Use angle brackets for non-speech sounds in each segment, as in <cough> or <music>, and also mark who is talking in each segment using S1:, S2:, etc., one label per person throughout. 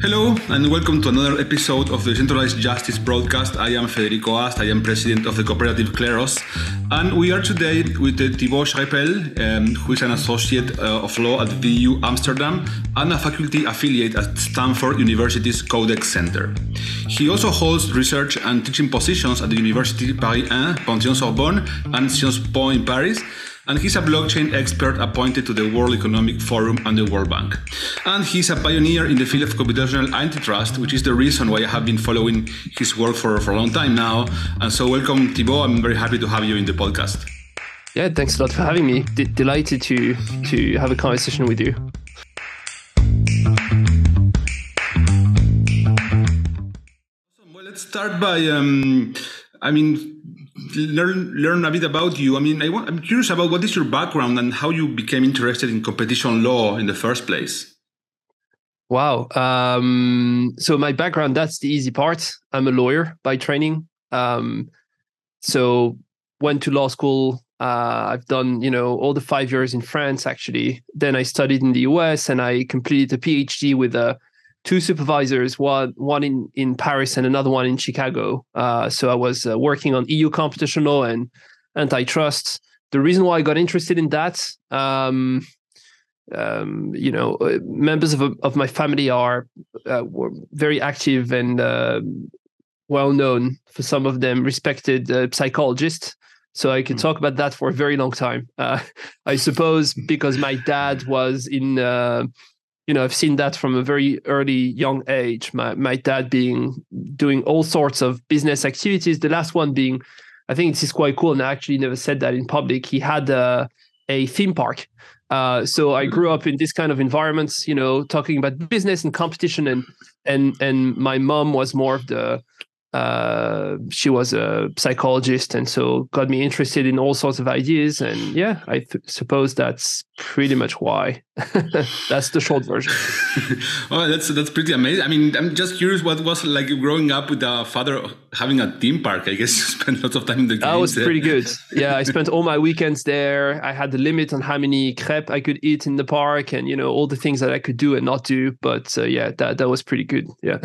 S1: Hello, and welcome to another episode of the Centralized Justice broadcast. I am Federico Ast, I am president of the cooperative Kleros, and we are today with uh, Thibault Schrepel, um, who is an associate uh, of law at VU Amsterdam and a faculty affiliate at Stanford University's Codex Center. He also holds research and teaching positions at the University Paris 1, Panthéon Sorbonne, and Sciences Po in Paris and he's a blockchain expert appointed to the World Economic Forum and the World Bank. And he's a pioneer in the field of computational antitrust, which is the reason why I have been following his work for, for a long time now. And so, welcome, Thibault. I'm very happy to have you in the podcast.
S2: Yeah, thanks a lot for having me. D- delighted to to have a conversation with you.
S1: Well, let's start by, um, I mean, learn learn a bit about you. I mean, I want, I'm curious about what is your background and how you became interested in competition law in the first place.
S2: Wow. Um, so my background, that's the easy part. I'm a lawyer by training. Um, so went to law school. Uh, I've done, you know, all the five years in France, actually. Then I studied in the US and I completed a PhD with a two supervisors, one one in in Paris and another one in Chicago. Uh, so I was uh, working on EU competition law and antitrust. The reason why I got interested in that, um, um, you know, uh, members of of my family are uh, were very active and uh, well known for some of them, respected uh, psychologists. So I could hmm. talk about that for a very long time. <laughs> I suppose because my dad was in you know, I've seen that from a very early young age. My my dad being doing all sorts of business activities. The last one being, I think this is quite cool, and I actually never said that in public. He had a, a theme park. Uh, so I grew up in this kind of environments, you know, talking about business and competition, and and and my mom was more of the uh, she was a psychologist and so got me interested in all sorts of ideas. And yeah i th- suppose that's pretty much why. <laughs> That's the short version. <laughs>
S1: Oh that's that's pretty amazing. I mean i'm just curious what was like growing up with a father having a theme park? I guess <laughs> you spent lots of time in the
S2: that was there. pretty good. Yeah i spent all my weekends there. I had the limit on how many crepe i could eat in the park and you know all the things that i could do and not do. But uh, yeah that that was pretty good. Yeah.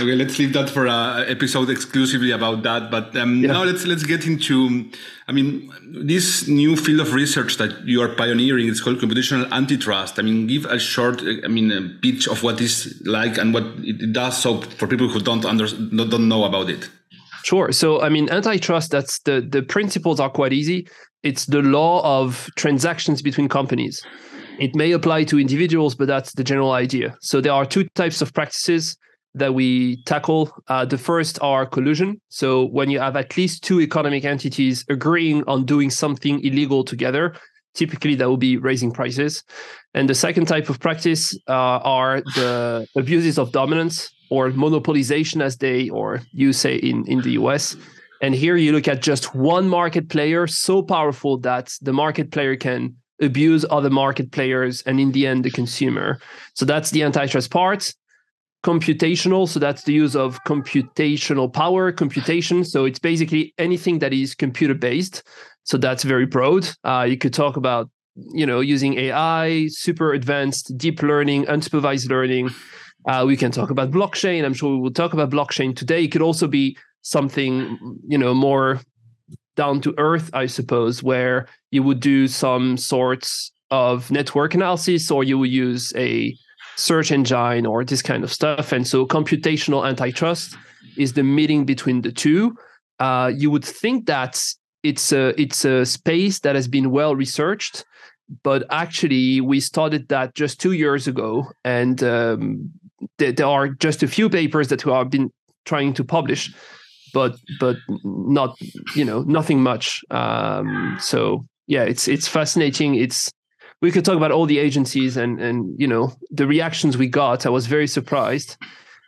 S1: Okay let's leave that for a episode exclusively about that. But um, yeah. now let's let's get into. I mean, this new field of research that you are pioneering is called computational antitrust. I mean, give a short, I mean, a pitch of what is like and what it does, so for people who don't under, don't know about it.
S2: Sure. So, I mean, antitrust. That's the the principles are quite easy. It's the law of transactions between companies. It may apply to individuals, but that's the general idea. So there are two types of practices that we tackle. Uh, the first are collusion. So when you have at least two economic entities agreeing on doing something illegal together, typically that will be raising prices. And the second type of practice uh, are the abuses of dominance or monopolization, as they or you say in, in the US. And here you look at just one market player so powerful that the market player can abuse other market players and in the end the consumer. So that's the antitrust part computational. So that's the use of computational power computation. So it's basically anything that is computer based so that's very broad. Uh, you could talk about you know using ai super advanced deep learning unsupervised learning. Uh, we can talk about blockchain. I'm sure we will talk about blockchain today. It could also be something you know more down to earth i suppose where you would do some sorts of network analysis or you would use a search engine or this kind of stuff. And so computational antitrust is the meeting between the two. Uh, you would think that it's a it's a space that has been well researched, but actually we started that just two years ago, and um, th- there are just a few papers that we have been trying to publish, but but not you know nothing much. Um, so yeah, it's it's fascinating. It's we could talk about all the agencies and and you know the reactions we got. I was very surprised.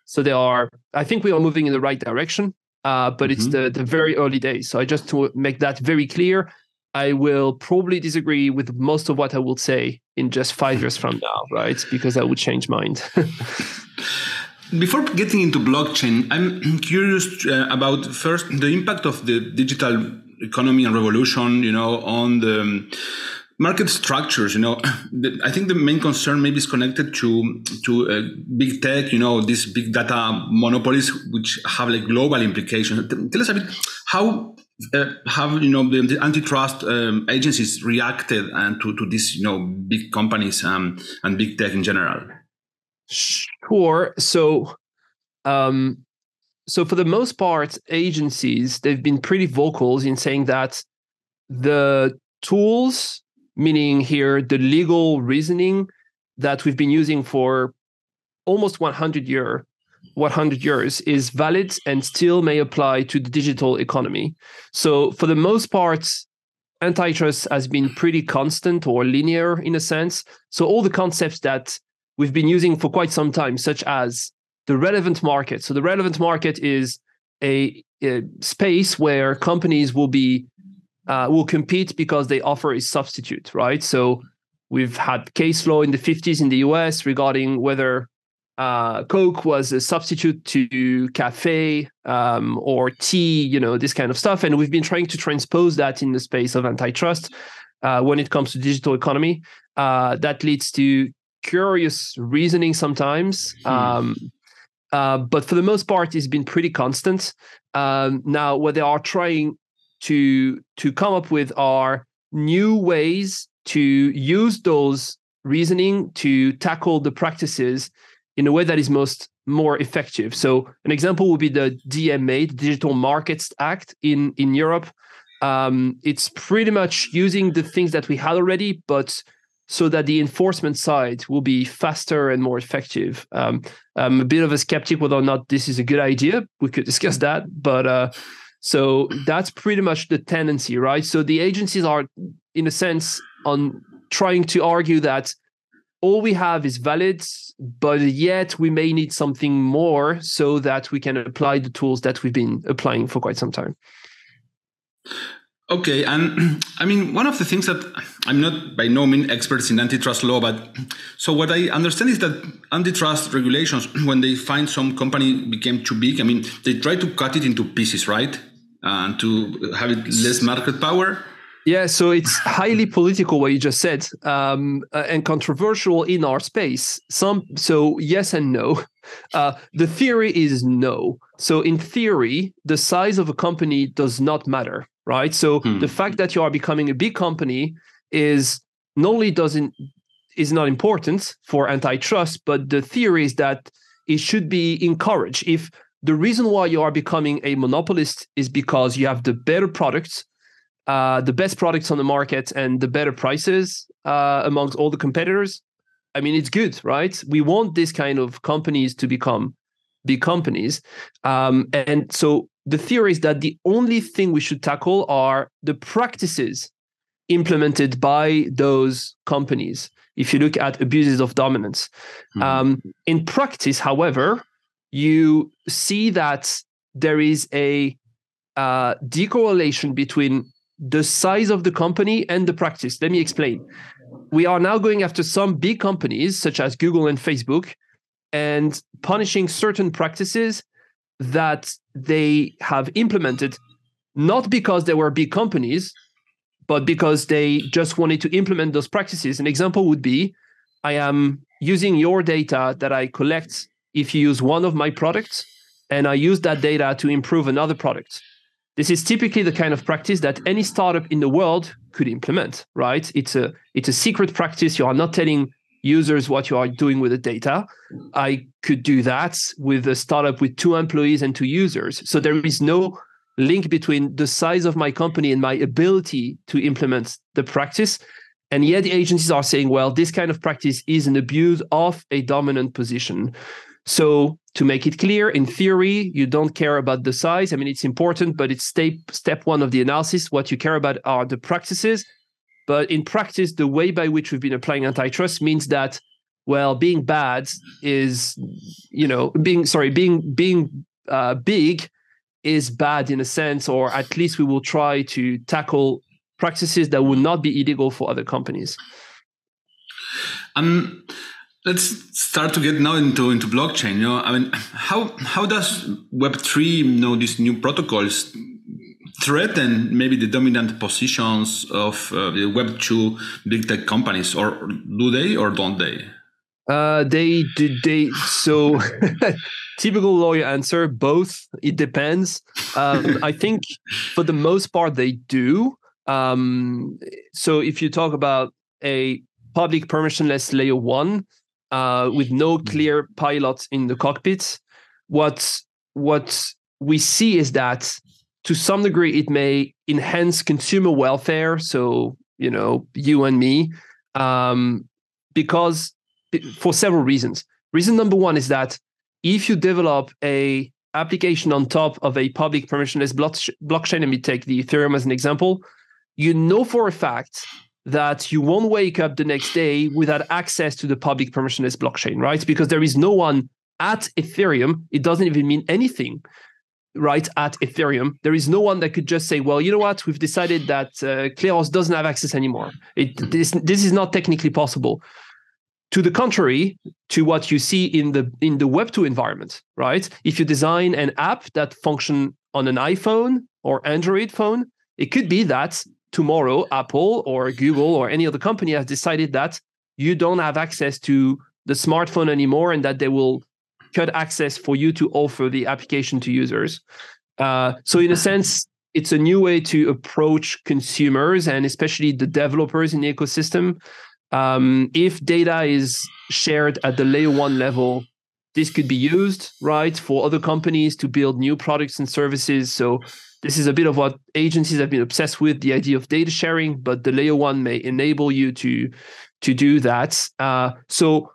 S2: So there are. I think we are moving in the right direction, uh, but mm-hmm. it's the the very early days. So I just to make that very clear. I will probably disagree with most of what I will say in just five years from now, right? Because I would change mind. <laughs>
S1: Before getting into blockchain, I'm <clears throat> curious uh, about first the impact of the digital economy and revolution, you know, on the market structures. You know, <clears throat> I think the main concern maybe is connected to to uh, big tech. You know, these big data monopolies which have like global implications. Tell us a bit how uh, have you know the, the antitrust um, agencies reacted and to, to these you know big companies um, and big tech in general
S2: sure so um, so for the most part agencies they've been pretty vocal in saying that the tools meaning here the legal reasoning that we've been using for almost 100 year 100 years is valid and still may apply to the digital economy. So, for the most part, antitrust has been pretty constant or linear in a sense. So, all the concepts that we've been using for quite some time, such as the relevant market. So, the relevant market is a, a space where companies will be uh, will compete because they offer a substitute, right? So, we've had case law in the 50s in the US regarding whether uh, Coke was a substitute to cafe um, or tea, you know, this kind of stuff. And we've been trying to transpose that in the space of antitrust uh, when it comes to digital economy. Uh, that leads to curious reasoning sometimes. Hmm. Um, uh, but for the most part, it's been pretty constant. Um, now, what they are trying to to come up with are new ways to use those reasoning to tackle the practices in a way that is most more effective. So an example would be the DMA, the Digital Markets Act in in Europe. Um, it's pretty much using the things that we had already, but so that the enforcement side will be faster and more effective. Um, I'm a bit of a skeptic whether or not this is a good idea. We could discuss that, but uh, so that's pretty much the tendency, right? So the agencies are, in a sense, on trying to argue that all we have is valid, but yet we may need something more so that we can apply the tools that we've been applying for quite some time.
S1: Okay, and <clears throat> I mean, one of the things that I'm not by no means experts in antitrust law, but so what I understand is that antitrust regulations, <clears throat> when they find some company became too big, I mean, they try to cut it into pieces, right? And to have it less market power.
S2: Yeah, so it's highly political what you just said, um, uh, and controversial in our space. Some so yes and no. Uh, the theory is no. So in theory, the size of a company does not matter, right? So hmm. the fact that you are becoming a big company is not only doesn't is not important for antitrust, but the theory is that it should be encouraged. If the reason why you are becoming a monopolist is because you have the better products uh, the best products on the market and the better prices uh, amongst all the competitors, I mean, it's good, right? We want this kind of companies to become big companies. Um, and so the theory is that the only thing we should tackle are the practices implemented by those companies. If you look at abuses of dominance, mm-hmm. um, in practice, however, you see that there is a uh, decorrelation between the size of the company and the practice. Let me explain. We are now going after some big companies such as Google and Facebook and punishing certain practices that they have implemented, not because they were big companies, but because they just wanted to implement those practices. An example would be I am using your data that I collect if you use one of my products, and I use that data to improve another product. This is typically the kind of practice that any startup in the world could implement, right? It's a it's a secret practice. You are not telling users what you are doing with the data. I could do that with a startup with two employees and two users. So there is no link between the size of my company and my ability to implement the practice. And yet the agencies are saying, well, this kind of practice is an abuse of a dominant position. So to make it clear, in theory, you don't care about the size. I mean, it's important, but it's step step one of the analysis. What you care about are the practices. But in practice, the way by which we've been applying antitrust means that, well, being bad is, you know, being sorry, being being uh, big is bad in a sense, or at least we will try to tackle practices that would not be illegal for other companies.
S1: Um let's start to get now into into blockchain you know i mean how how does web3 you know these new protocols threaten maybe the dominant positions of uh, the Web two big tech companies, or do they, or don't they?
S2: Uh, they did they so <laughs> typical lawyer answer both it depends um, i think for the most part they do um, so if you talk about a public permissionless layer one uh, with no clear pilot in the cockpit what what we see is that to some degree it may enhance consumer welfare so you know you and me um, because for several reasons. Reason number one is that if you develop a application on top of a public permissionless blockchain, and we take the Ethereum as an example, you know for a fact that you won't wake up the next day without access to the public permissionless blockchain, right? Because there is no one at Ethereum. It doesn't even mean anything, right? At Ethereum, there is no one that could just say, "Well, you know what? We've decided that uh, Kleros doesn't have access anymore." It this this is not technically possible to the contrary to what you see in the in the web 2 environment right if you design an app that function on an iphone or android phone it could be that tomorrow apple or google or any other company has decided that you don't have access to the smartphone anymore and that they will cut access for you to offer the application to users uh, so in a sense it's a new way to approach consumers and especially the developers in the ecosystem um, if data is shared at the layer one level, this could be used, right, for other companies to build new products and services. So this is a bit of what agencies have been obsessed with, the idea of data sharing, but the layer one may enable you to to do that. Uh, so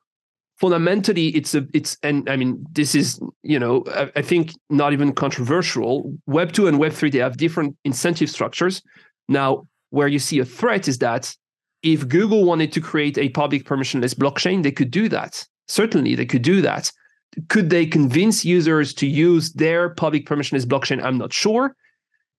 S2: fundamentally it's a it's and i mean this is you know I, I, think not even controversial web 2 and web 3 they have different incentive structures now where you see a threat is that if Google wanted to create a public permissionless blockchain, they could do that. Certainly, they could do that. Could they convince users to use their public permissionless blockchain? I'm not sure.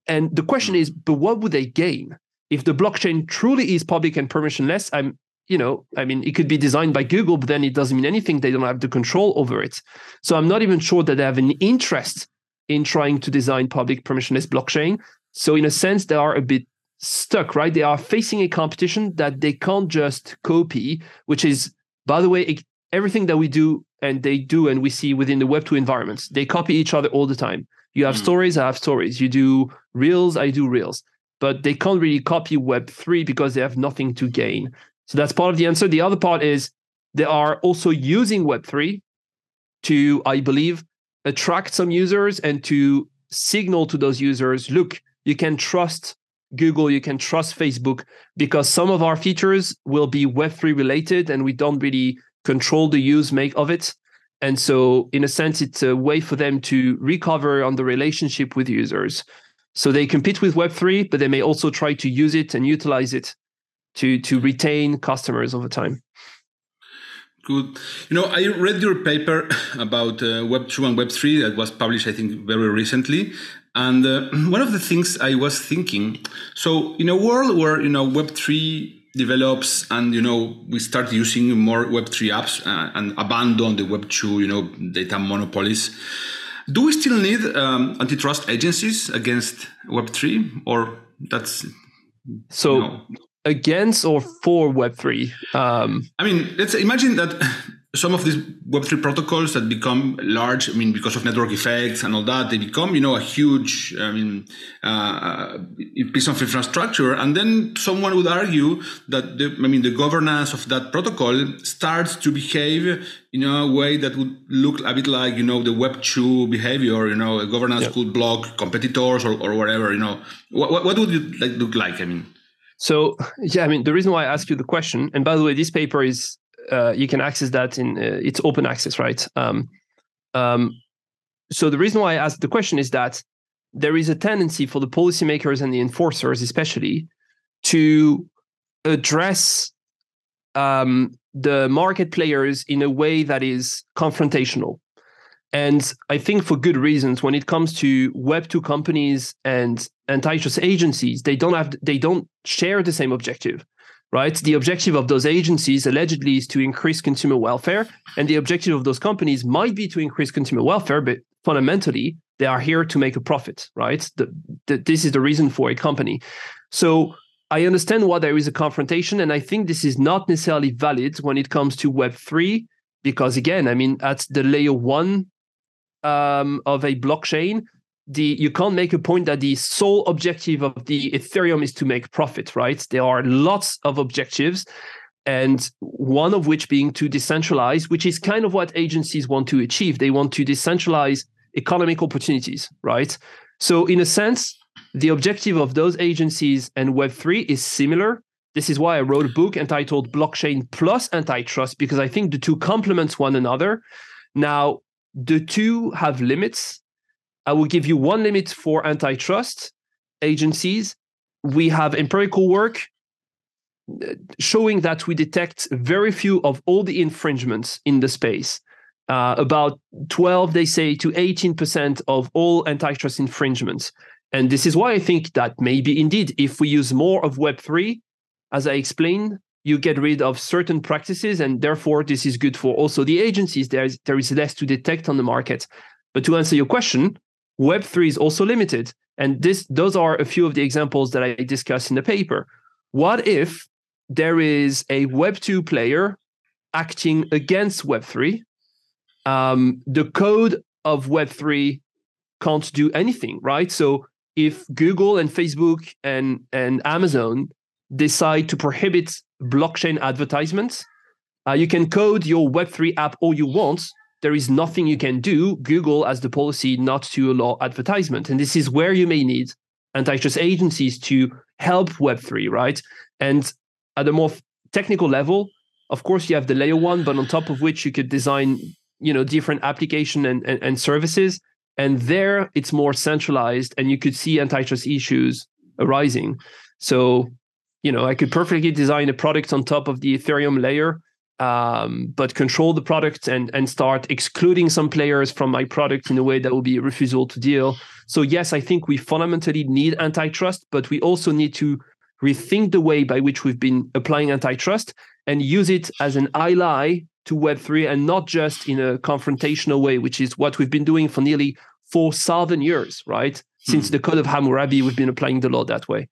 S2: And the question is, but what would they gain if the blockchain truly is public and permissionless? I'm, you know, I mean, it could be designed by Google, but then it doesn't mean anything. They don't have the control over it. So I'm not even sure that they have an interest in trying to design public permissionless blockchain. So in a sense, they are a bit stuck, right? They are facing a competition that they can't just copy, which is, by the way, everything that we do and they do and we see within the Web2 environments. They copy each other all the time. You have mm. stories, I have stories. You do reels, I do reels. But they can't really copy Web3 because they have nothing to gain. So that's part of the answer. The other part is they are also using Web3 to, I believe, attract some users and to signal to those users look, you can trust Google, you can trust Facebook because some of our features will be Web3 related and we don't really control the use make of it. And so, in a sense, it's a way for them to recover on the relationship with users. So they compete with Web3, but they may also try to use it and utilize it to, to retain customers over time.
S1: Good. You know, I read your paper <laughs> about uh, Web2 and Web3 that was published, I think, very recently. And uh, <clears throat> one of the things I was thinking, so in a world where you know Web three develops and you know we start using more Web three apps uh, and abandon the Web two you know data monopolies, do we still need um, antitrust agencies against Web three, or that's
S2: so? You know, against or for Web three? Um,
S1: I mean, let's imagine that some of these Web3 protocols that become large, I mean, because of network effects and all that, they become, you know, a huge, I mean, uh, piece of infrastructure. And then someone would argue that, the, I mean, the governance of that protocol starts to behave in a way that would look a bit like, you know, the Web2 behavior, you know, a governance yep. could block competitors or, or whatever, you know. What, what would it like, look like? I mean,
S2: so <laughs> yeah, I mean, the reason why I asked you the question, and by the way, this paper is uh, you can access that in uh, it's open access, right? Um, um, so the reason why I asked the question is that there is a tendency for the policymakers and the enforcers, especially, to address um, the market players in a way that is confrontational. And I think for good reasons, when it comes to Web two companies and antitrust agencies, they don't have they don't share the same objective right? The objective of those agencies allegedly is to increase consumer welfare. And the objective of those companies might be to increase consumer welfare, but fundamentally, They are here to make a profit, right? The, the, this is the reason for a company. So I understand why there is a confrontation, and I think this is not necessarily valid when it comes to Web three, because again, I mean, at the layer one um, of a blockchain, the you can't make a point that the sole objective of the Ethereum is to make profit, right? There are lots of objectives, and one of which being to decentralize, which is kind of what agencies want to achieve. They want to decentralize economic opportunities, right? So, in a sense, the objective of those agencies and Web3 is similar. This is why I wrote a book entitled Blockchain Plus Antitrust, because I think the two complement one another. Now, the two have limits. I will give you one limit for antitrust agencies. We have empirical work uh, showing that we detect very few of all the infringements in the space. Uh, about 12, they say, to 18% of all antitrust infringements. And this is why I think that maybe indeed, if we use more of Web3, as I explained, you get rid of certain practices, and therefore this is good for also the agencies. There is there is less to detect on the market. But to answer your question, Web3 is also limited. And this those are a few of the examples that I discuss in the paper. What if there is a Web2 player acting against Web3? Um, the code of Web3 can't do anything, right? So if Google and Facebook and, and Amazon decide to prohibit blockchain advertisements, uh, you can code your Web3 app all you want. There is nothing you can do. Google has the policy not to allow advertisement. And this is where you may need antitrust agencies to help Web3, right? And at a more technical level, of course, you have the layer one, but on top of which you could design, you know, different application and, and, and services. And there it's more centralized and you could see antitrust issues arising. So, you know, I could perfectly design a product on top of the Ethereum layer, um, but control the product and, and start excluding some players from my product in a way that will be a refusal to deal. So, yes, I think we fundamentally need antitrust, but we also need to rethink the way by which we've been applying antitrust and use it as an ally to Web3 and not just in a confrontational way, which is what we've been doing for nearly 4,000 years, right? Since mm. the Code of Hammurabi, we've been applying the law that way.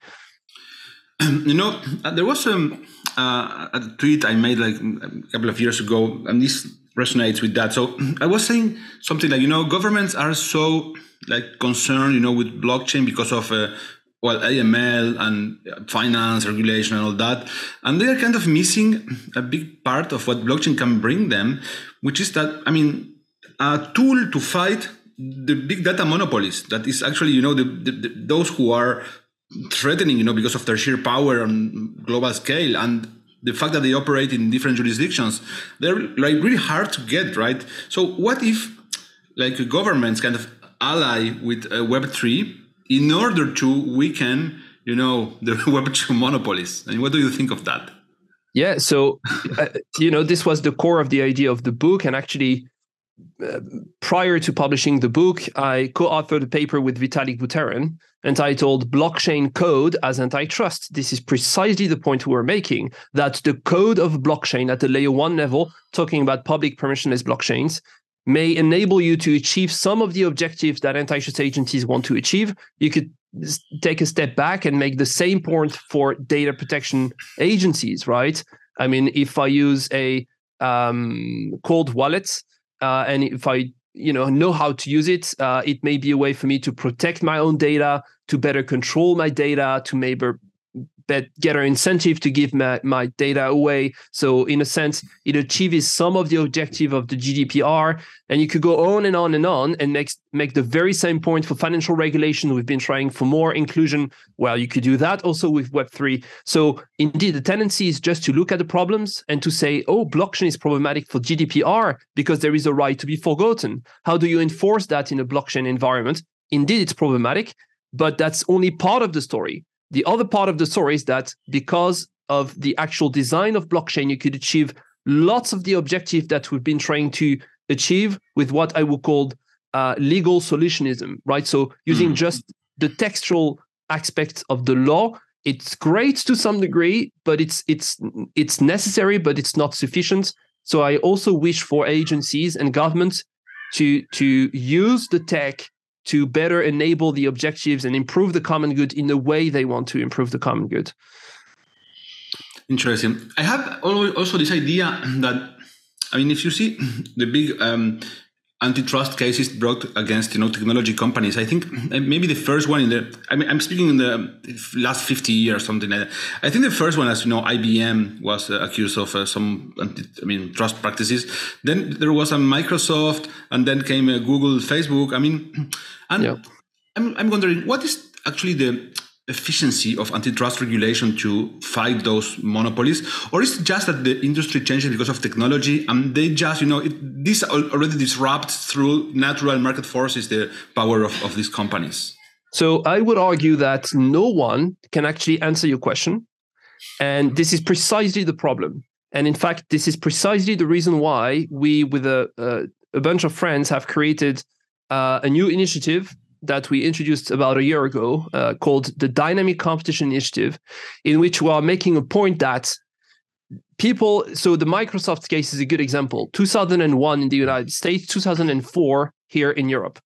S2: <clears throat>
S1: You know, uh, there was um, uh, a tweet I made like a couple of years ago, and this resonates with that. So <clears throat> I was saying something like, you know, governments are so like concerned, you know, with blockchain because of uh, well, AML and finance regulation and all that. And they are kind of missing a big part of what blockchain can bring them, which is that, I mean, a tool to fight the big data monopolies that is actually, you know, the, the, the, those who are threatening, you know, because of their sheer power on global scale and the fact that they operate in different jurisdictions, they're like really hard to get, right? So what if like governments kind of ally with uh, Web3 in order to weaken, you know, <laughs> the Web2 monopolies. And what do you think of that?
S2: Yeah, so <laughs> uh, you know, this was the core of the idea of the book, and actually, prior to publishing the book, I co-authored a paper with Vitalik Buterin entitled "Blockchain Code as Antitrust." This is precisely the point we're making: that the code of blockchain at the layer one level, talking about public permissionless blockchains, may enable you to achieve some of the objectives that antitrust agencies want to achieve. You could take a step back and make the same point for data protection agencies, right? I mean, if I use a um, cold wallet uh, and if I you know know how to use it, uh, it may be a way for me to protect my own data, to better control my data, to maybe that get our incentive to give my, my data away. So in a sense, it achieves some of the objective of the GDPR. And you could go on and on and on and make, make the very same point for financial regulation. We've been trying for more inclusion. Well, you could do that also with Web3. So indeed, the tendency is just to look at the problems and to say, oh, blockchain is problematic for GDPR because there is a right to be forgotten. How do you enforce that in a blockchain environment? Indeed, it's problematic, but that's only part of the story the other part of the story is that because of the actual design of blockchain, you could achieve lots of the objective that we've been trying to achieve with what I would call uh, legal solutionism, right? So using mm. just the textual aspects of the law, it's great to some degree, but it's it's it's necessary, but it's not sufficient. So I also wish for agencies and governments to to use the tech to better enable the objectives and improve the common good in the way they want to improve the common good.
S1: Interesting. I have also this idea that, I mean, if you see the big um, antitrust cases brought against you know technology companies. I think uh, maybe the first one in the I mean I'm speaking in the last 50 years something like that. I think the first one, as you know, IBM was uh, accused of uh, some anti, I mean trust practices. Then there was a Microsoft, and then came uh, Google, Facebook. I mean, <clears throat> and yeah. I'm I'm wondering what is actually the efficiency of antitrust regulation to fight those monopolies? Or is it just that the industry changes because of technology and they just you know it, this already disrupts through natural market forces the power of, of these companies?
S2: So i would argue that no one can actually answer your question. And this is precisely the problem. And in fact this is precisely the reason why we with a, a, a bunch of friends have created uh, a new initiative that we introduced about a year ago uh, called the Dynamic Competition Initiative, in which we are making a point that people, so the Microsoft case is a good example 2001 in the United States, 2004 here in Europe.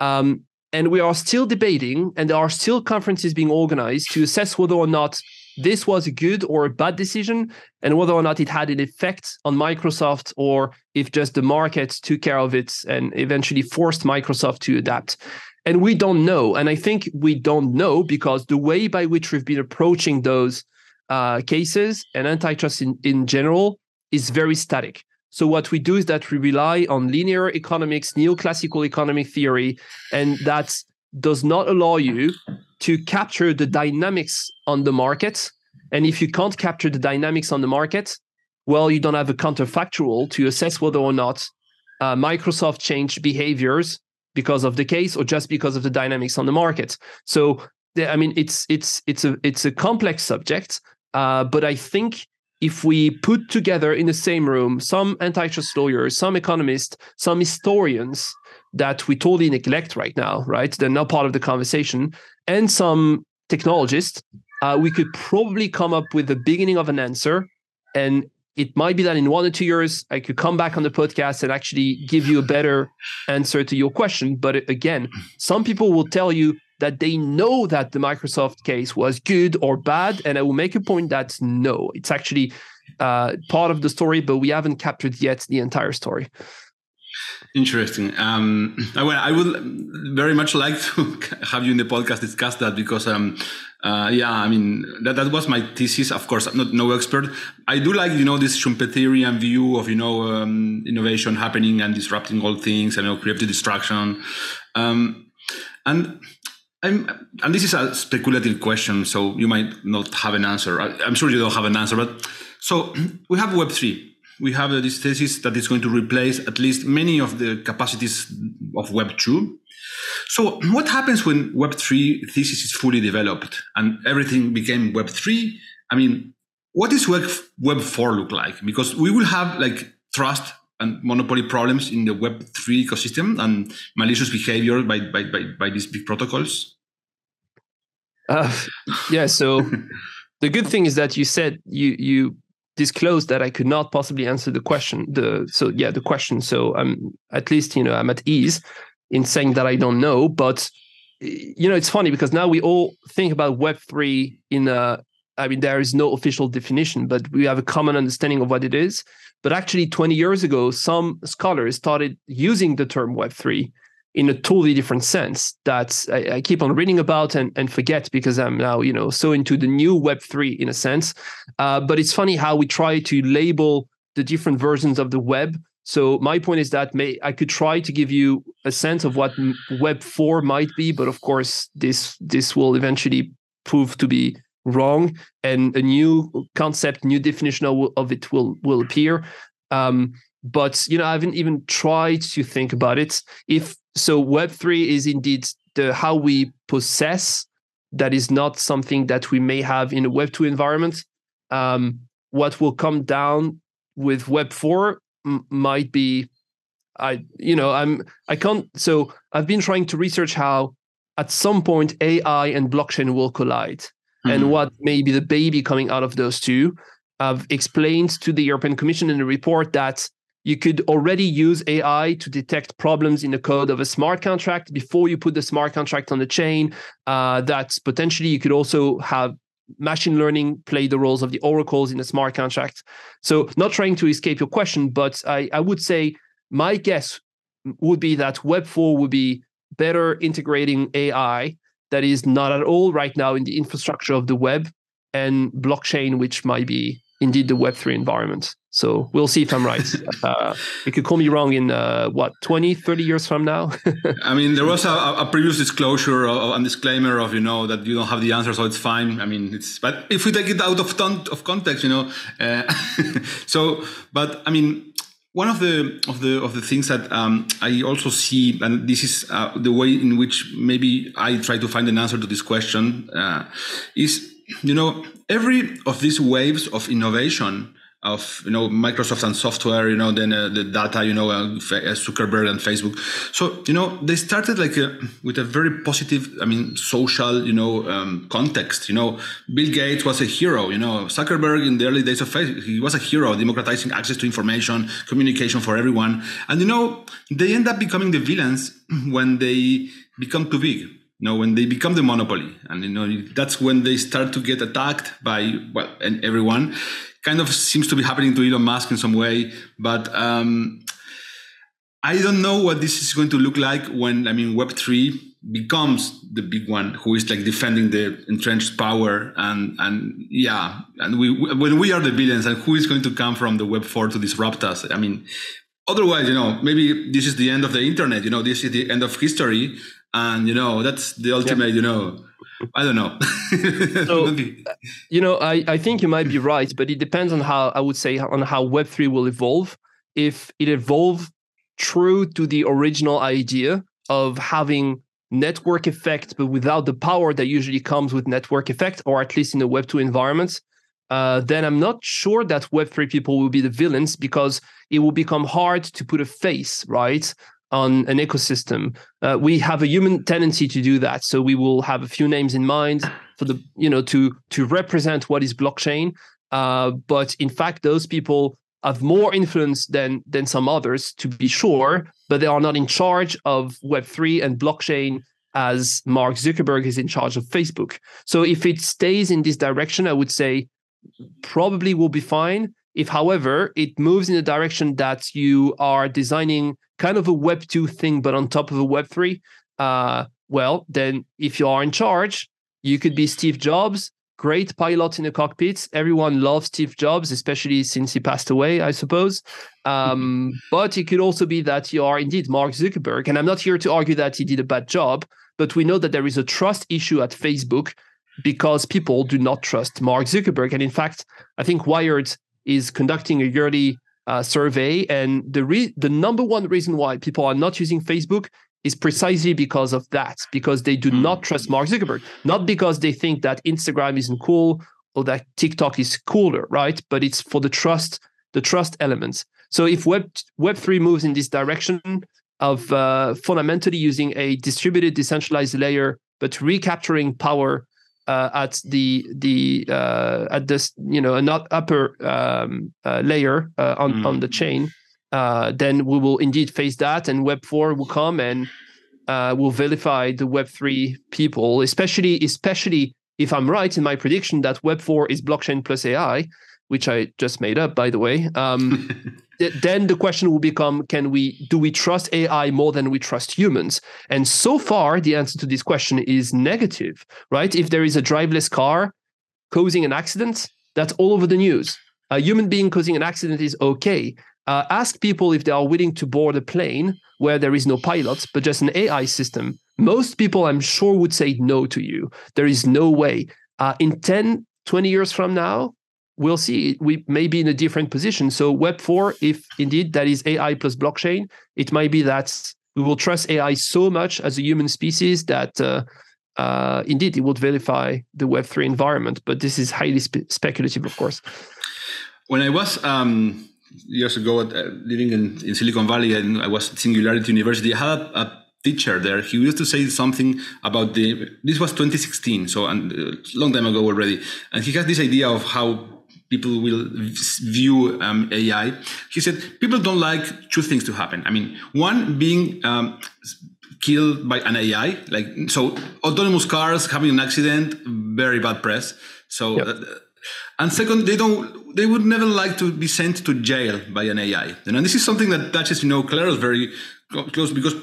S2: Um, and we are still debating, and there are still conferences being organized to assess whether or not this was a good or a bad decision and whether or not it had an effect on Microsoft or if just the market took care of it and eventually forced Microsoft to adapt. And we don't know. And I think we don't know because the way by which we've been approaching those uh, cases and antitrust in, in general is very static. So what we do is that we rely on linear economics, neoclassical economic theory, and that does not allow you to capture the dynamics on the market. And if you can't capture the dynamics on the market, well, you don't have a counterfactual to assess whether or not uh, Microsoft changed behaviors because of the case or just because of the dynamics on the market. So I mean, it's it's it's a it's a complex subject, uh, but I think if we put together in the same room some antitrust lawyers, some economists, some historians that we totally neglect right now, right? They're not part of the conversation, and some technologists, uh, we could probably come up with the beginning of an answer. And it might be that in one or two years i could come back on the podcast and actually give you a better answer to your question. But again some people will tell you that they know that the microsoft case was good or bad. And i will make a point that no it's actually uh, part of the story but we haven't captured yet the entire story.
S1: Interesting. Um, I, I would very much like to <laughs> have you in the podcast discuss that because, um, uh, yeah, I mean that, that was my thesis. Of course, I'm not no expert. I do like you know this Schumpeterian view of you know um, innovation happening and disrupting all things and you know, creative destruction. Um, and I'm, and this is a speculative question, so you might not have an answer. I, I'm sure you don't have an answer, but so we have Web three we have this thesis that is going to replace at least many of the capacities of Web 2. So what happens when Web 3 thesis is fully developed and everything became Web 3? I mean, what does Web, Web 4 look like? Because we will have like trust and monopoly problems in the Web 3 ecosystem and malicious behavior by, by, by, by these big protocols.
S2: Uh, yeah, so <laughs> the good thing is that you said you you disclosed that I could not possibly answer the question. The so yeah, the question. So I'm at least you know I'm at ease in saying that I don't know. But you know, it's funny because now we all think about Web three in a. I mean, there is no official definition, but we have a common understanding of what it is. But actually, 20 years ago, some scholars started using the term Web three in a totally different sense that I, I, keep on reading about and, and forget because I'm now, you know, so into the new Web3 in a sense. Uh, but it's funny how we try to label the different versions of the web. So my point is that may I could try to give you a sense of what Web 4 might be, but of course this this will eventually prove to be wrong and a new concept, new definition of, of it will will appear. Um, but you know, I haven't even tried to think about it. If so web3 is indeed the how we possess that is not something that we may have in a web2 environment um, what will come down with web4 m- might be i you know i'm i can't so i've been trying to research how at some point ai and blockchain will collide mm-hmm. and what may be the baby coming out of those two i've explained to the european commission in a report that you could already use AI to detect problems in the code of a smart contract before you put the smart contract on the chain. Uh, that potentially you could also have machine learning play the roles of the oracles in a smart contract. So, not trying to escape your question, but I, I would say my guess would be that Web4 would be better integrating AI that is not at all right now in the infrastructure of the web and blockchain, which might be indeed the Web3 environment. So we'll see if I'm right. <laughs> Uh, you could call me wrong in uh, what 20, 30 years from now. <laughs>
S1: I mean, there was a, a previous disclosure a disclaimer of you know that you don't have the answer, so it's fine. I mean, it's but if we take it out of ton, of context, you know, uh, <laughs> so but I mean. One of the of the of the things that um, I also see, and this is uh, the way in which maybe I try to find an answer to this question, uh, is you know every of these waves of innovation of you know Microsoft and software, you know, then uh, the data, you know, uh, uh, Zuckerberg and Facebook. So you know they started like a, with a very positive, I mean, social, you know, um, context. You know, Bill Gates was a hero. You know, Zuckerberg in the early days of Facebook, he was a hero, democratizing access to information, communication for everyone. And you know, they end up becoming the villains when they become too big you know when they become the monopoly. And you know that's when they start to get attacked by well and everyone. Kind of seems to be happening to Elon Musk in some way but um, I don't know what this is going to look like when I mean Web three becomes the big one who is like defending the entrenched power and and yeah and we when we are the villains and who is going to come from the Web four to disrupt us? I mean otherwise you know maybe this is the end of the internet you know this is the end of history and you know that's the ultimate yeah. you know i don't know. <laughs>
S2: So you know I, I think you might be right but it depends on how i would say on how web3 will evolve. If it evolve true to the original idea of having network effect but without the power that usually comes with network effect or at least in the web2 environment uh, then i'm not sure that web3 people will be the villains because it will become hard to put a face right on an ecosystem. Uh, we have a human tendency to do that, so we will have a few names in mind for the you know to to represent what is blockchain. Uh, but in fact, those people have more influence than than some others, to be sure. But they are not in charge of Web three and blockchain as Mark Zuckerberg is in charge of Facebook. So if it stays in this direction, I would say probably will be fine. If, however, it moves in the direction that you are designing kind of a Web 2 thing, but on top of a Web 3, uh, well, then if you are in charge, you could be Steve Jobs, great pilot in the cockpit. Everyone loves Steve Jobs, especially since he passed away, I suppose. Um, <laughs> but it could also be that you are indeed Mark Zuckerberg. And I'm not here to argue that he did a bad job, but we know that there is a trust issue at Facebook because people do not trust Mark Zuckerberg. And in fact, I think Wired is conducting a yearly uh, survey, and the re- the number one reason why people are not using Facebook is precisely because of that, because they do mm. not trust Mark Zuckerberg, not because they think that Instagram isn't cool or that TikTok is cooler, right? But it's for the trust, the trust elements. So if Web Web three moves in this direction of uh, fundamentally using a distributed, decentralized layer, but recapturing power uh, at the the uh, at this you know not upper um, uh, layer uh, on mm. on the chain, uh, then we will indeed face that, and Web four will come and uh, will vilify the Web three people, especially especially if I'm right in my prediction that Web four is blockchain plus AI, which I just made up by the way. Um, <laughs> then the question will become can we do we trust ai more than we trust humans? And so far the answer to this question is negative right? If there is a driveless car causing an accident that's all over the news. A human being causing an accident is okay. Uh, ask people if they are willing to board a plane where there is no pilot but just an ai system. Most people i'm sure would say no to you. There is no way. Uh, in 10 20 years from now we'll see. We may be in a different position. So web 4 if indeed that is ai plus blockchain it might be that we will trust ai so much as a human species that uh, uh, indeed it would vilify the web 3 environment. But this is highly spe- speculative of course.
S1: When i was um, years ago uh, living in, in, silicon valley and i was at singularity university i had a, a teacher there. He used to say something about the this was 2016 so a uh, long time ago already. And he had this idea of how people will view um, AI. He said people don't like two things to happen. I mean, one being um, killed by an AI, like so autonomous cars having an accident, very bad press. So, yep. uh, and second, they don't, they would never like to be sent to jail by an AI. And this is something that touches, you know, Kleros very close because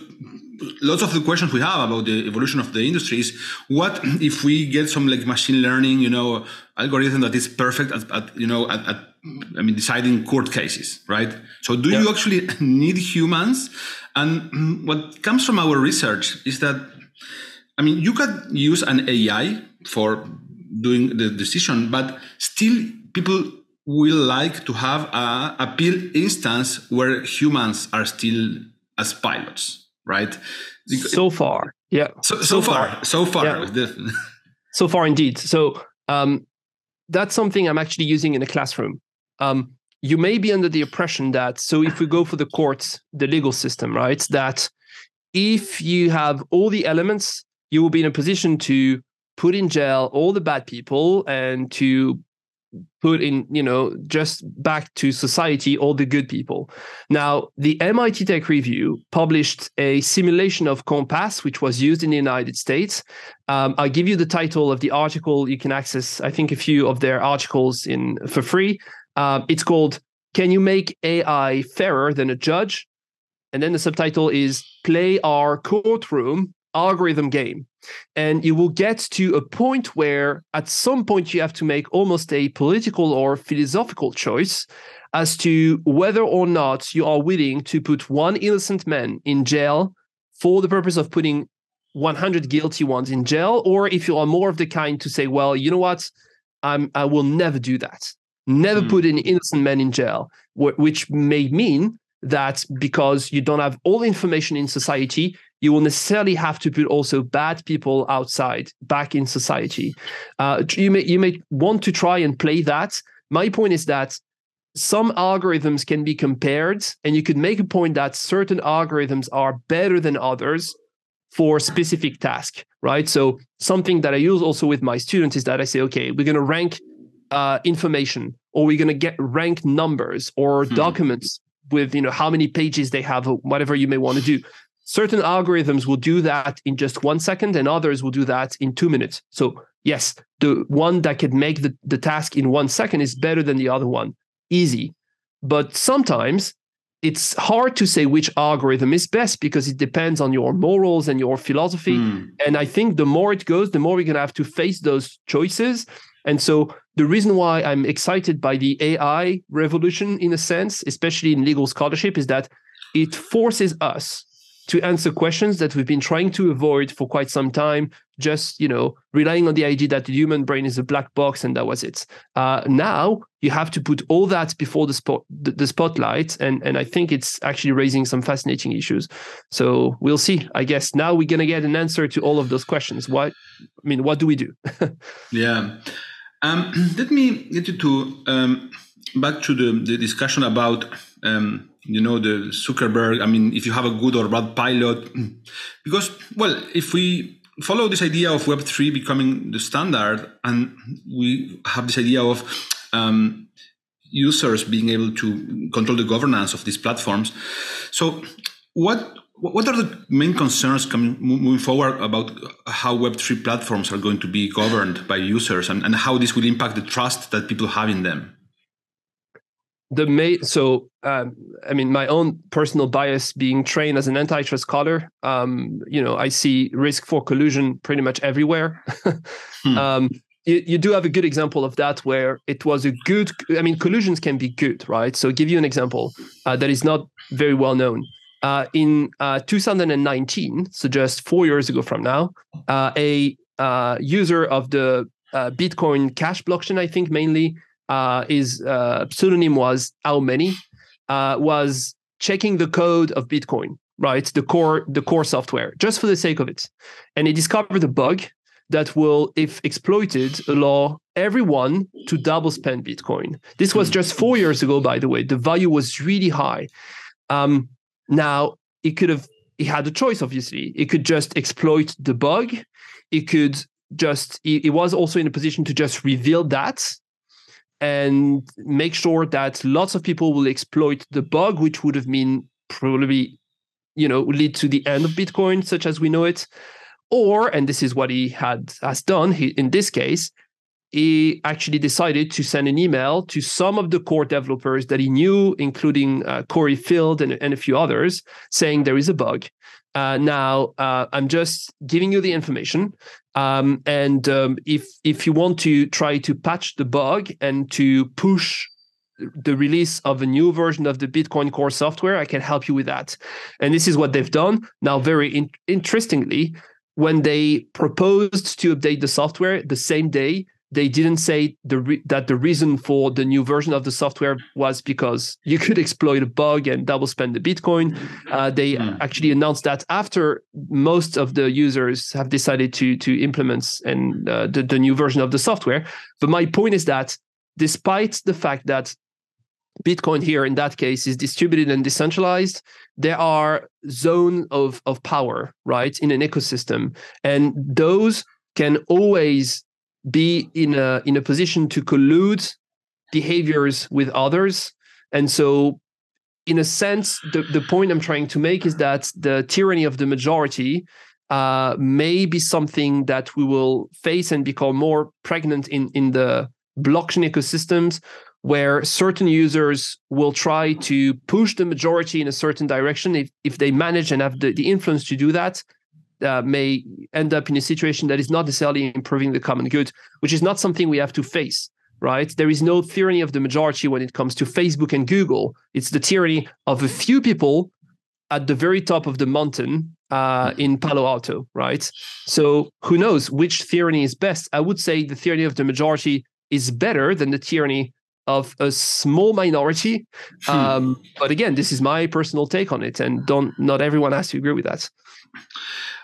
S1: lots of the questions we have about the evolution of the industry is what if we get some like machine learning, you know, algorithm that is perfect at, at you know, at, at, I mean, deciding court cases, right? So do yeah. you actually <laughs> need humans? And what comes from our research is that, I mean, you could use an AI for doing the decision, but still people will like to have a appeal instance where humans are still as pilots, right?
S2: So far, yeah.
S1: So, so, so far, far, so far, yeah. <laughs>
S2: so far indeed. So um, that's something I'm actually using in a classroom. Um, you may be under the impression that so if we go for the courts, the legal system, right, that if you have all the elements, you will be in a position to put in jail all the bad people and to put in you know just back to society all the good people. Now the mit tech review published a simulation of COMPAS which was used in the united states. Um, i'll give you the title of the article. You can access i think a few of their articles in for free. Uh, it's called can you make ai fairer than a judge? And then the subtitle is play our courtroom algorithm game. And you will get to a point where at some point you have to make almost a political or philosophical choice as to whether or not you are willing to put one innocent man in jail for the purpose of putting 100 guilty ones in jail, or if you are more of the kind to say, well, you know what, I'm, I will never do that. Never mm. put an innocent man in jail, which may mean that because you don't have all the information in society, you will necessarily have to put also bad people outside back in society. Uh, you may you may want to try and play that. My point is that some algorithms can be compared, and you could make a point that certain algorithms are better than others for specific task, right? So something that I use also with my students is that I say, okay, we're going to rank uh, information, or we're going to get rank numbers or hmm. documents with you know how many pages they have, or whatever you may want to do. Certain algorithms will do that in just one second and others will do that in two minutes. So yes the one that can make the, the task in one second is better than the other one. Easy. But sometimes it's hard to say which algorithm is best because it depends on your morals and your philosophy. Mm. and i think the more it goes the more we're going to have to face those choices and so the reason why i'm excited by the ai revolution in a sense especially in legal scholarship is that it forces us to answer questions that we've been trying to avoid for quite some time just you know relying on the idea that the human brain is a black box and that was it. Uh, now you have to put all that before the spot the, the, spotlight and and i think it's actually raising some fascinating issues. So we'll see. I guess now we're going to get an answer to all of those questions. What i mean what do we do? <laughs>
S1: Yeah um, <clears throat> let me get you to um, back to the, the discussion about um, you know the Zuckerberg. I mean, if you have a good or bad pilot, <clears throat> because well, if we follow this idea of Web three becoming the standard, and we have this idea of um, users being able to control the governance of these platforms, so what what are the main concerns coming moving forward about how Web3 platforms are going to be governed by users and, and how this will impact the trust that people have in them?
S2: the main so um, i mean my own personal bias being trained as an antitrust scholar um, you know i see risk for collusion pretty much everywhere <laughs> hmm. um, you, you do have a good example of that where it was a good i mean collusions can be good right so give you an example uh, that is not very well known uh, in uh, 2019 so just four years ago from now uh, a uh, user of the uh, bitcoin cash blockchain i think mainly uh, his uh, pseudonym was awemany uh, was checking the code of Bitcoin, right? The core the core software, just for the sake of it, and he discovered a bug that will, if exploited, allow everyone to double spend Bitcoin. This was just four years ago, by the way. The value was really high. Um, now it could have he had a choice, obviously. It could just exploit the bug. It could just he, he was also in a position to just reveal that and make sure that lots of people will exploit the bug, which would have been probably, you know, lead to the end of Bitcoin, such as we know it. Or, and this is what he had has done he, in this case, he actually decided to send an email to some of the core developers that he knew, including uh, Cory Fields and, and, a few others, saying there is a bug. Uh, now, uh, I'm just giving you the information. Um, and um, if if you want to try to patch the bug and to push the release of a new version of the Bitcoin Core software, I can help you with that. And this is what they've done. Now, very in- interestingly, when they proposed to update the software the same day, they didn't say the re- that the reason for the new version of the software was because you could exploit a bug and double spend the Bitcoin. Uh, they mm. actually announced that after most of the users have decided to to implement and uh, the, the new version of the software. But my point is that despite the fact that Bitcoin here in that case is distributed and decentralized, there are zones of, of power, right, in an ecosystem. And those can always be in a in a position to collude behaviors with others. And so in a sense the, the point i'm trying to make is that the tyranny of the majority uh, may be something that we will face and become more pregnant in in the blockchain ecosystems where certain users will try to push the majority in a certain direction if, if they manage and have the, the influence to do that uh, may end up in a situation that is not necessarily improving the common good, which is not something we have to face, right? There is no tyranny of the majority when it comes to Facebook and Google. It's the tyranny of a few people at the very top of the mountain uh, in Palo Alto, right? So who knows which tyranny is best? I would say the tyranny of the majority is better than the tyranny of a small minority. Hmm. Um, but again, this is my personal take on it, and don't not everyone has to agree with that.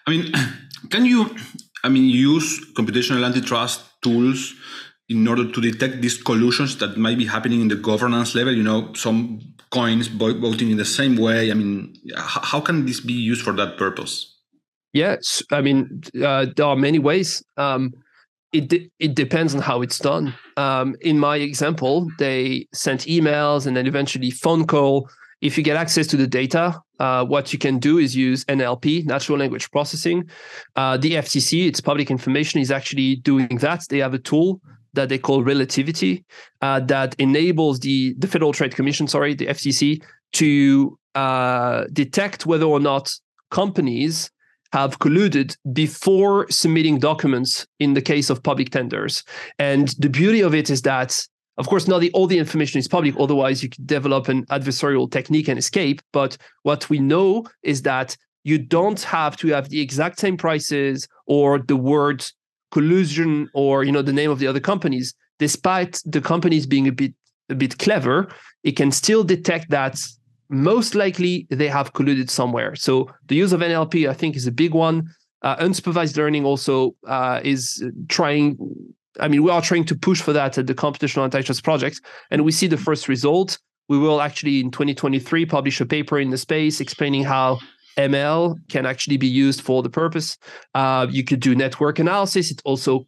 S1: I mean, <clears throat> can you, I mean, use computational antitrust tools in order to detect these collusions that might be happening in the governance level? You know, some coins voting in the same way. I mean, how can this be used for that purpose?
S2: Yes, I mean, uh, there are many ways. Um, it de- it depends on how it's done. Um, in my example, they sent emails and then eventually phone call if you get access to the data, uh, what you can do is use NLP, natural language processing. Uh, the FTC, it's public information, is actually doing that. They have a tool that they call relativity uh, that enables the the Federal Trade Commission, sorry, the FTC, to uh, detect whether or not companies have colluded before submitting documents in the case of public tenders. And the beauty of it is that of course, not the, all the information is public. Otherwise, you could develop an adversarial technique and escape. But what we know is that you don't have to have the exact same prices or the word collusion or you know the name of the other companies. Despite the companies being a bit a bit clever, it can still detect that most likely they have colluded somewhere. So the use of NLP, I think, is a big one. Uh, unsupervised learning also uh, is trying I mean, we are trying to push for that at the computational antitrust project, and we see the first result. We will actually in 2023 publish a paper in the space explaining how ML can actually be used for the purpose. Uh, you could do network analysis. It's also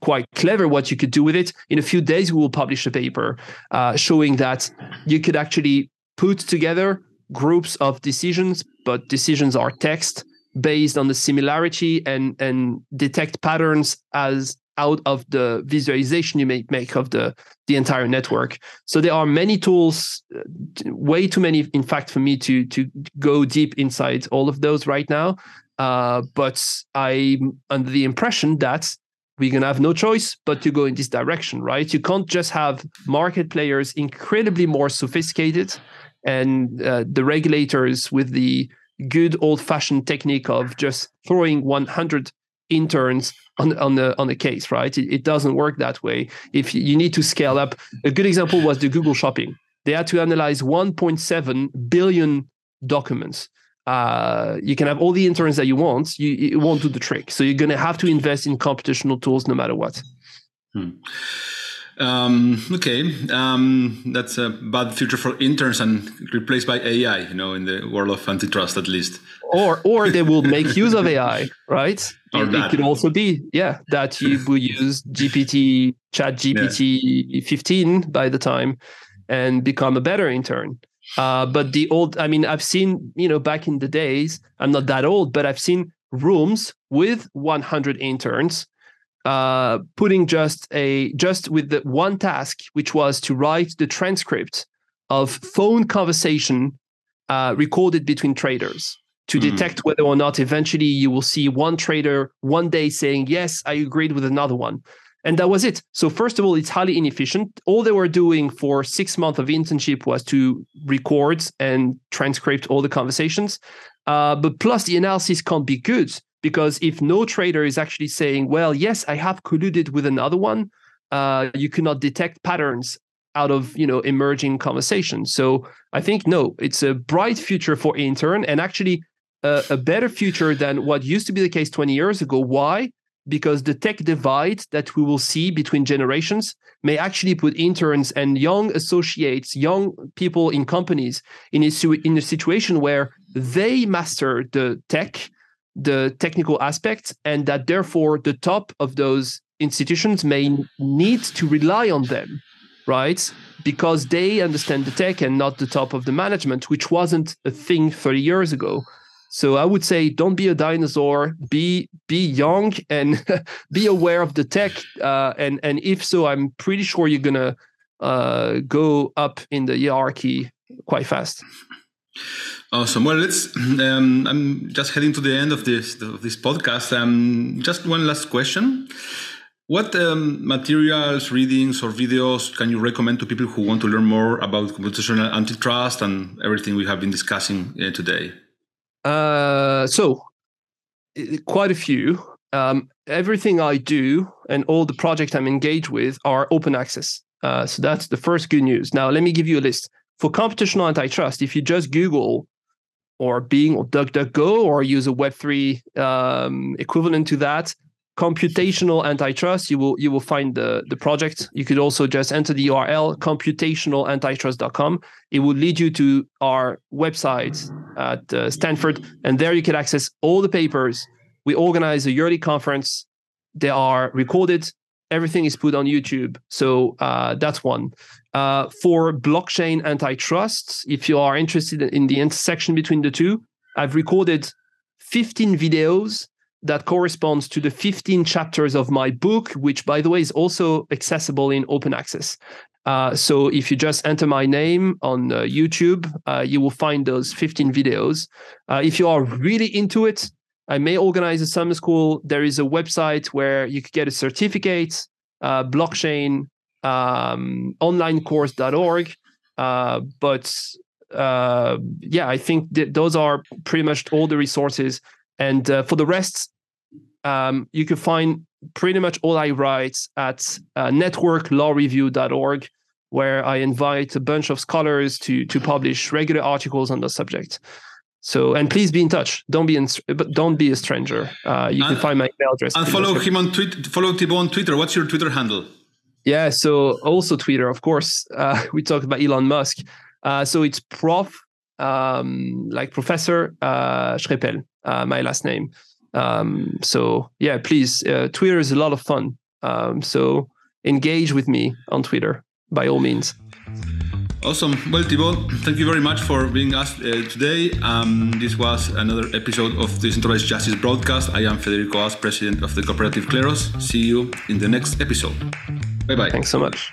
S2: quite clever what you could do with it. In a few days, we will publish a paper uh, showing that you could actually put together groups of decisions, but decisions are text based on the similarity and and detect patterns as out of the visualization you may make of the the entire network. So there are many tools, uh, way too many, in fact, for me to to go deep inside all of those right now. Uh, but I'm under the impression that we're gonna have no choice but to go in this direction, right? You can't just have market players incredibly more sophisticated, and uh, the regulators with the good old-fashioned technique of just throwing 100 interns on on the on the case, right? It, it doesn't work that way. If you need to scale up, a good example was the Google Shopping. They had to analyze 1.7 billion documents. Uh, you can have all the interns that you want, you it won't do the trick. So you're going to have to invest in computational tools no matter what. Hmm.
S1: Um, okay, um, that's a bad future for interns and replaced by AI. You know, in the world of antitrust, at least.
S2: Or, or they will make <laughs> use of AI, right?
S1: Or
S2: it,
S1: that.
S2: it could also be, yeah, that you <laughs> will use GPT, Chat GPT 15 by the time, and become a better intern. Uh, but the old, I mean, I've seen, you know, back in the days, I'm not that old, but I've seen rooms with 100 interns uh, putting just a just with the one task, which was to write the transcript of phone conversation uh, recorded between traders to
S1: Mhm.
S2: detect whether or not eventually you will see one trader one day saying yes, I agreed with another one. And that was it. So first of all, it's highly inefficient. All they were doing for six months of internship was to record and transcript all the conversations. Uh, but plus, the analysis can't be good because if no trader is actually saying, "Well, yes, I have colluded with another one," uh, you cannot detect patterns out of you know emerging conversations. So I think no, it's a bright future for intern and actually a, a better future than what used to be the case 20 years ago. Why? Because the tech divide that we will see between generations may actually put interns and young associates, young people in companies in a, in a situation where they master the tech, the technical aspects, and that therefore the top of those institutions may need to rely on them, right? Because they understand the tech and not the top of the management, which wasn't a thing 30 years ago. So I would say, don't be a dinosaur. Be be young and <laughs> be aware of the tech. Uh, and and if so, I'm pretty sure you're gonna uh, go up in the hierarchy quite fast.
S1: Awesome. Well, let's. Um, I'm just heading to the end of this of this podcast. Um, just one last question. What um, materials, readings, or videos can you recommend to people who want to learn more about computational antitrust and everything we have been discussing uh, today?
S2: Uh, so quite a few. Um, everything I do and all the projects I'm engaged with are open access. Uh, so that's the first good news. Now let me give you a list for computational antitrust. If you just Google or Bing or DuckDuckGo or use a Web3 um, equivalent to that, computational antitrust, you will you will find the the project. You could also just enter the URL computationalantitrust.com. It will lead you to our website at uh, Stanford, and there you can access all the papers. We organize a yearly conference. They are recorded. Everything is put on YouTube. So uh, that's one. Uh, for blockchain antitrust, if you are interested in the intersection between the two, I've recorded 15 videos that corresponds to the 15 chapters of my book, which, by the way, is also accessible in open access. Uh, so if you just enter my name on uh, YouTube, uh, you will find those 15 videos. Uh, if you are really into it, I may organize a summer school. There is a website where you could get a certificate, uh, blockchain, um, onlinecourse.org. Uh, but uh, yeah, I think th- those are pretty much all the resources. And uh, for the rest, um, you can find pretty much all I write at uh, networklawreview.org, where I invite a bunch of scholars to to publish regular articles on the subject. So and please be in touch. Don't be in, but don't be a stranger. Uh, you can
S1: And-
S2: find my email address.
S1: And follow him on Twitter. Follow Thibault on Twitter. What's your Twitter handle?
S2: Yeah. So also Twitter, of course. Uh, <laughs> we talked about Elon Musk. Uh, so it's Prof, um, like Professor uh, Schrepel, uh, my last name. Um, so yeah, please. Uh, Twitter is a lot of fun. Um, so engage with me on Twitter by all means.
S1: Awesome. Well, Thibault, thank you very much for being us uh, today. Um, this was another episode of the Centralized Justice broadcast. I am Federico Ast, president of the Cooperative Kleros. See you in the next episode. Bye bye.
S2: Thanks so much.